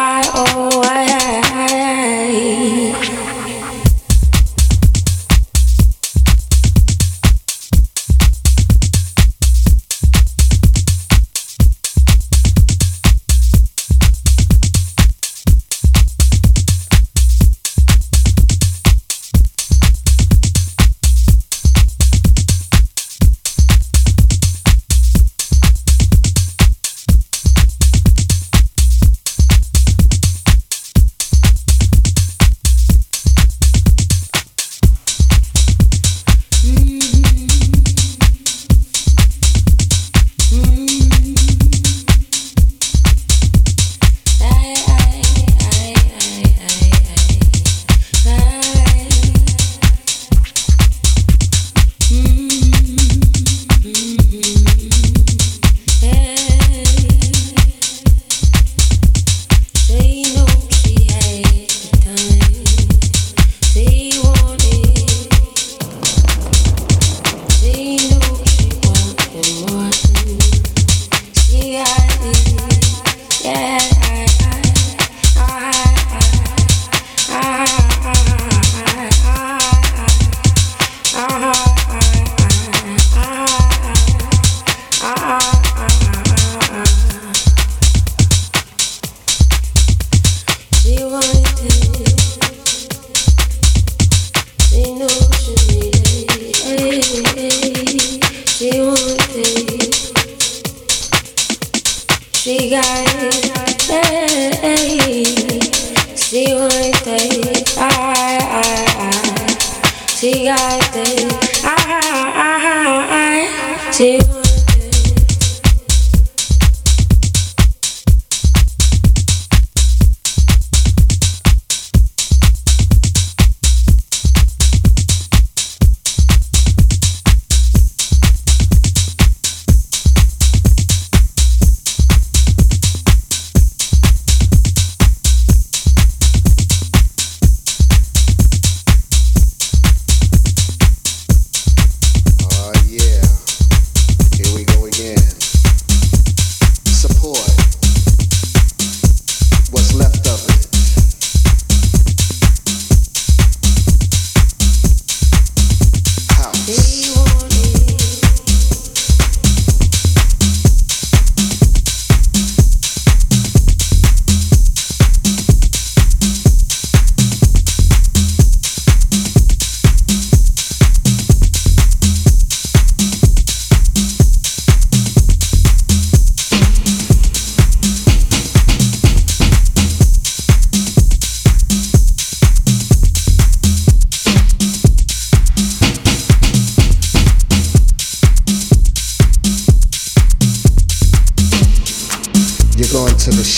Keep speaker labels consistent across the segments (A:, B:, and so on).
A: why, oh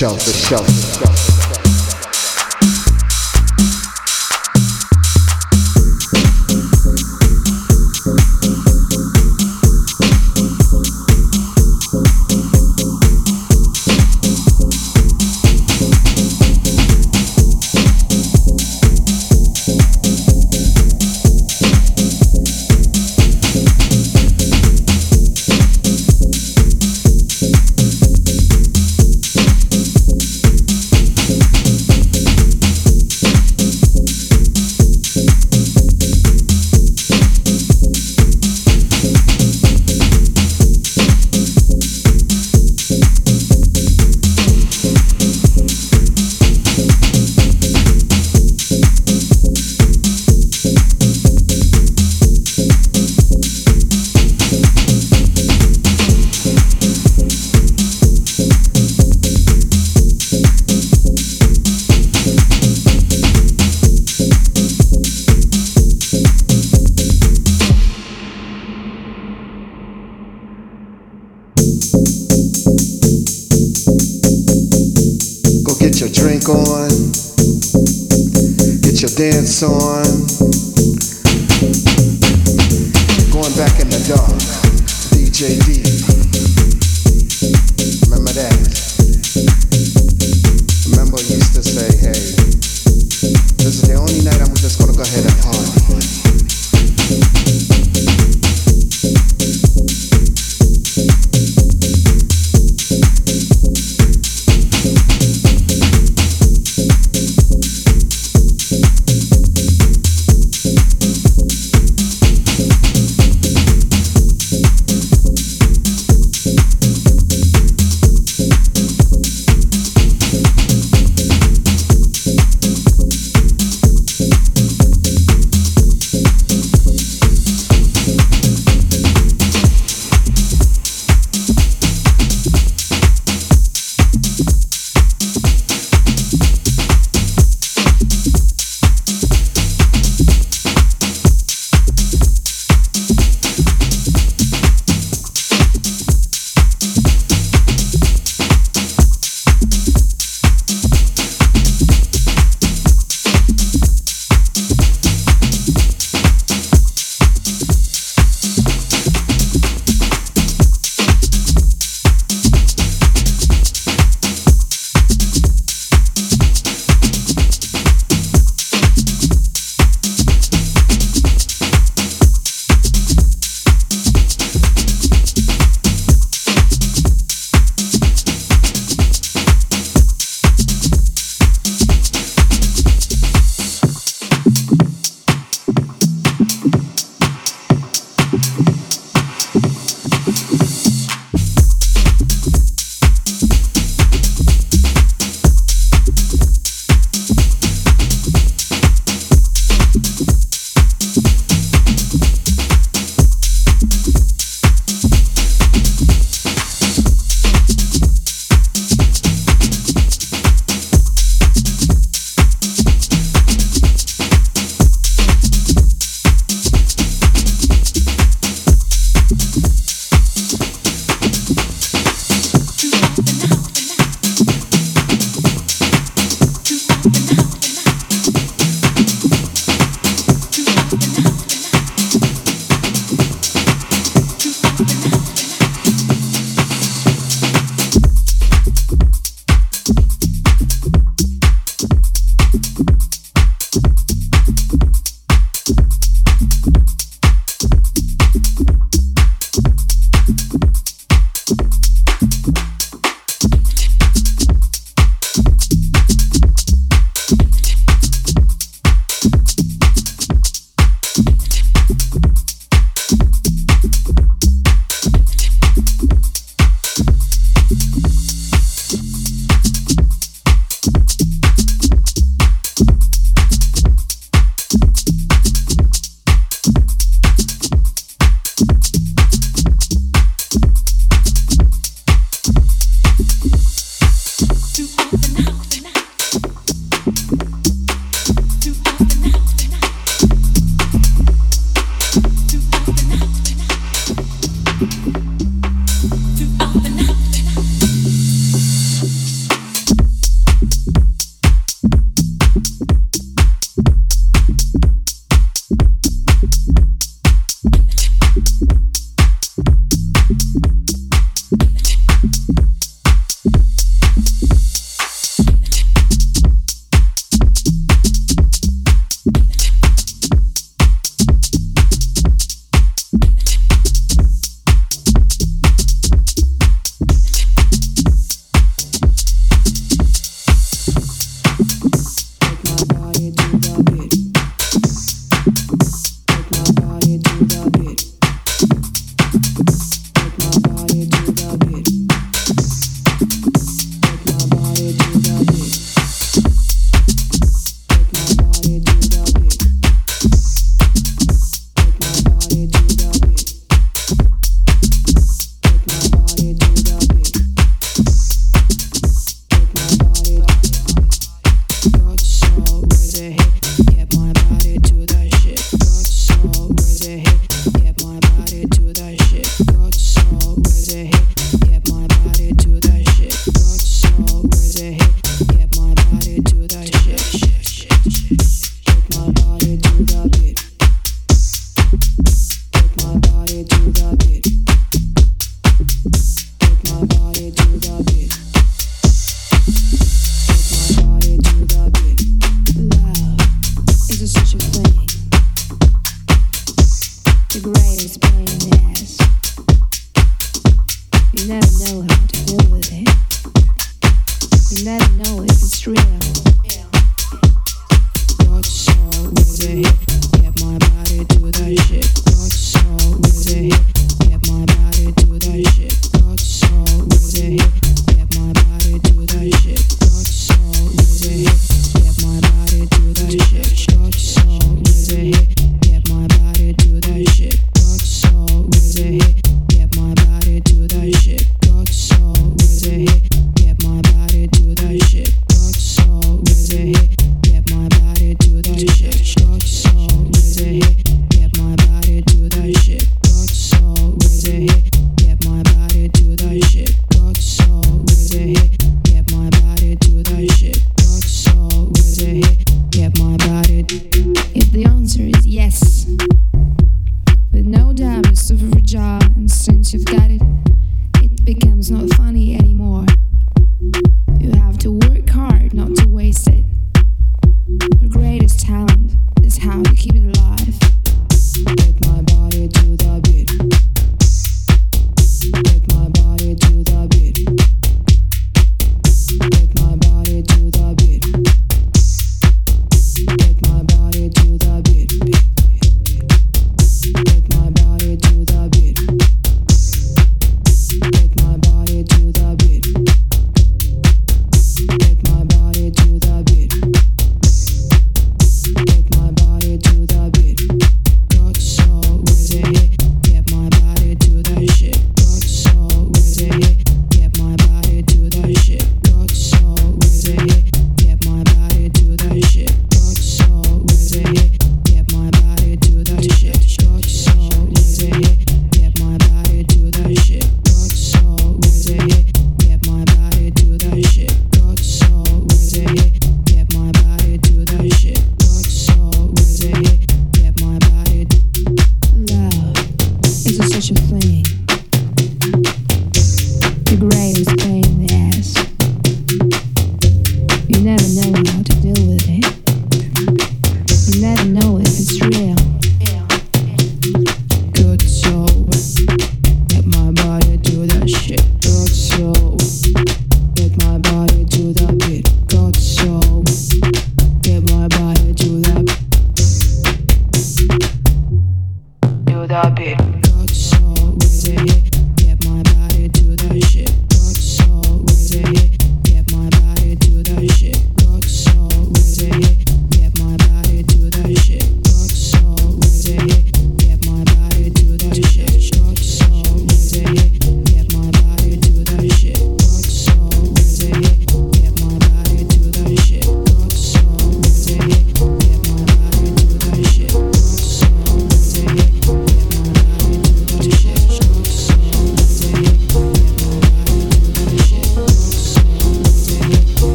B: shelf, the shelf.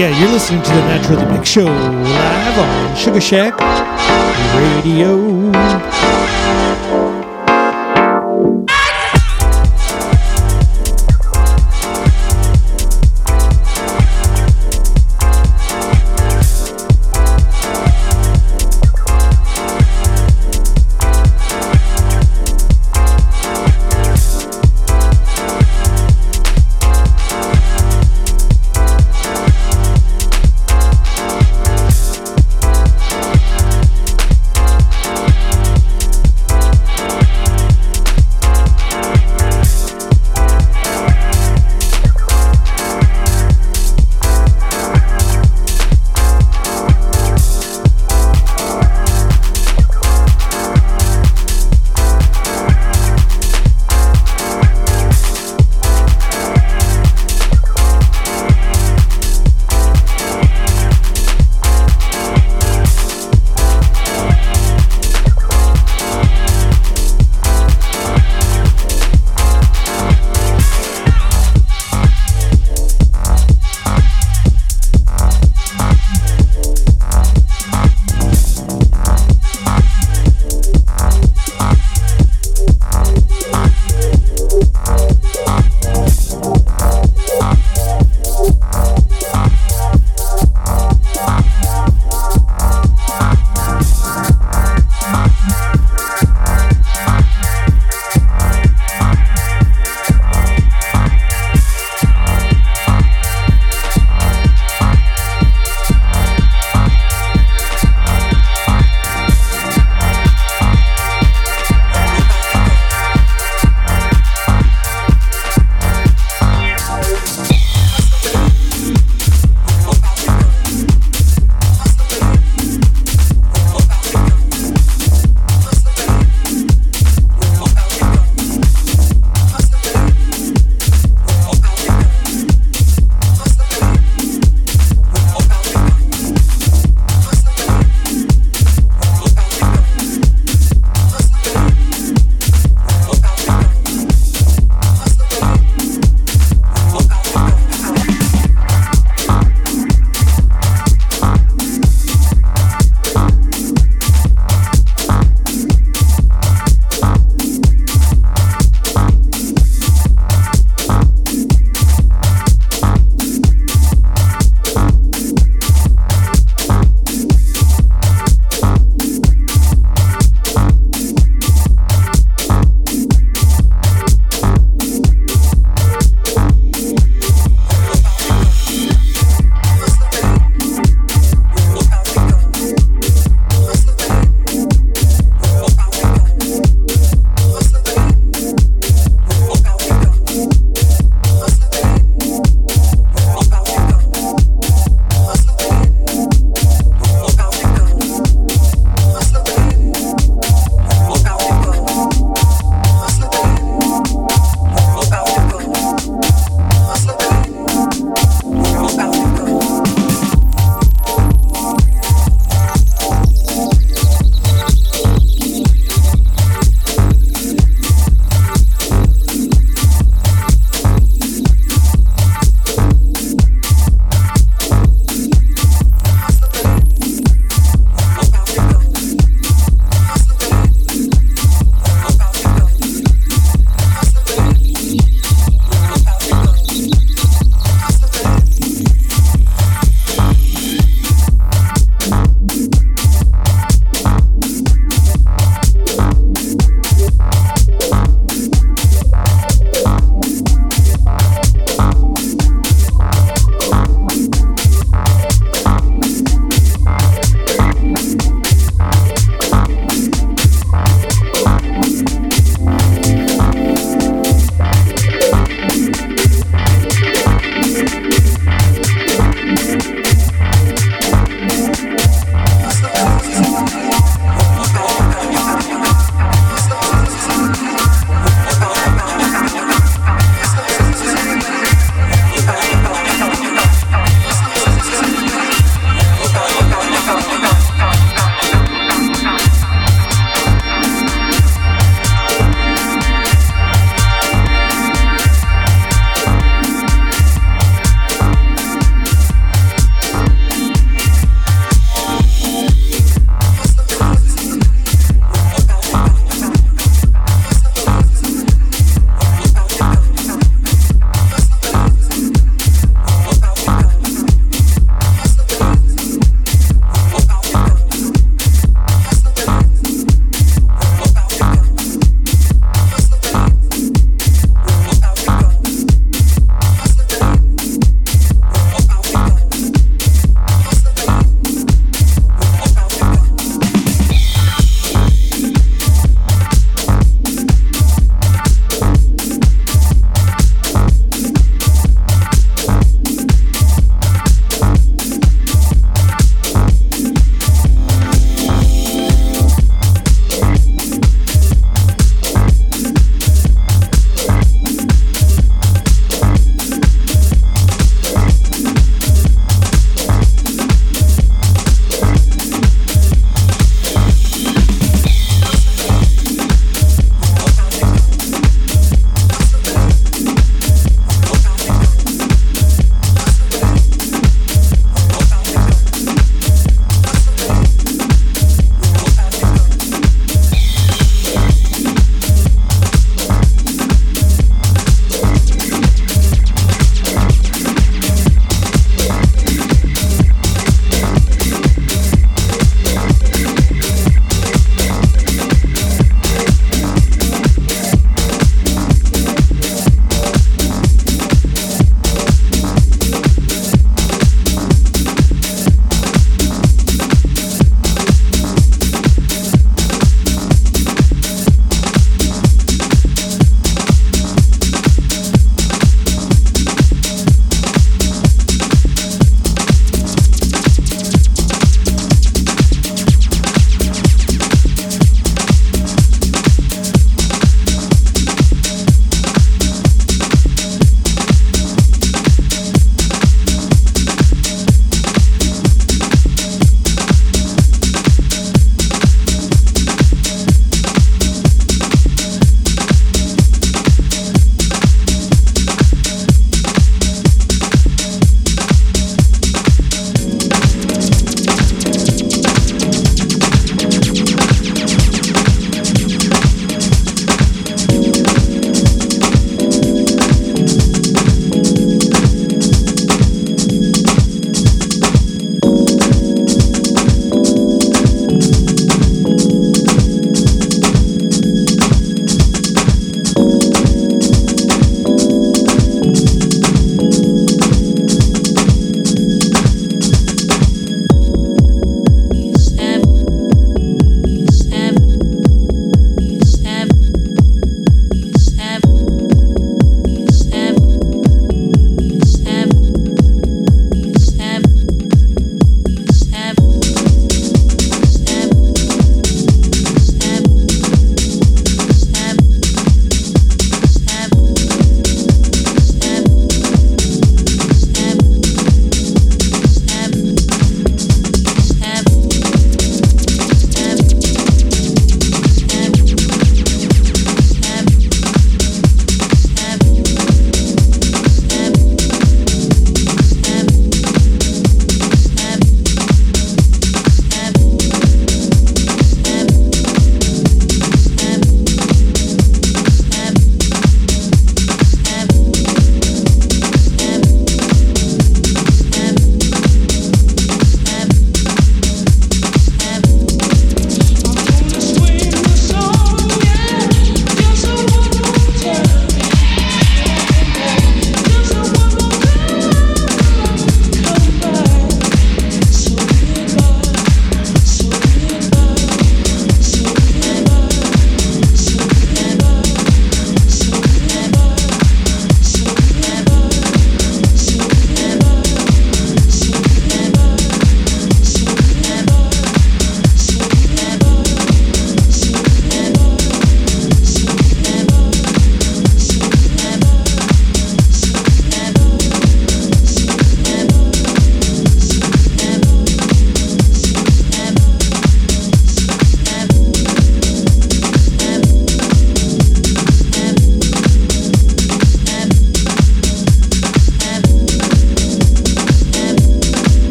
C: Yeah, you're listening to the Naturally Big Show live on Sugar Shack Radio.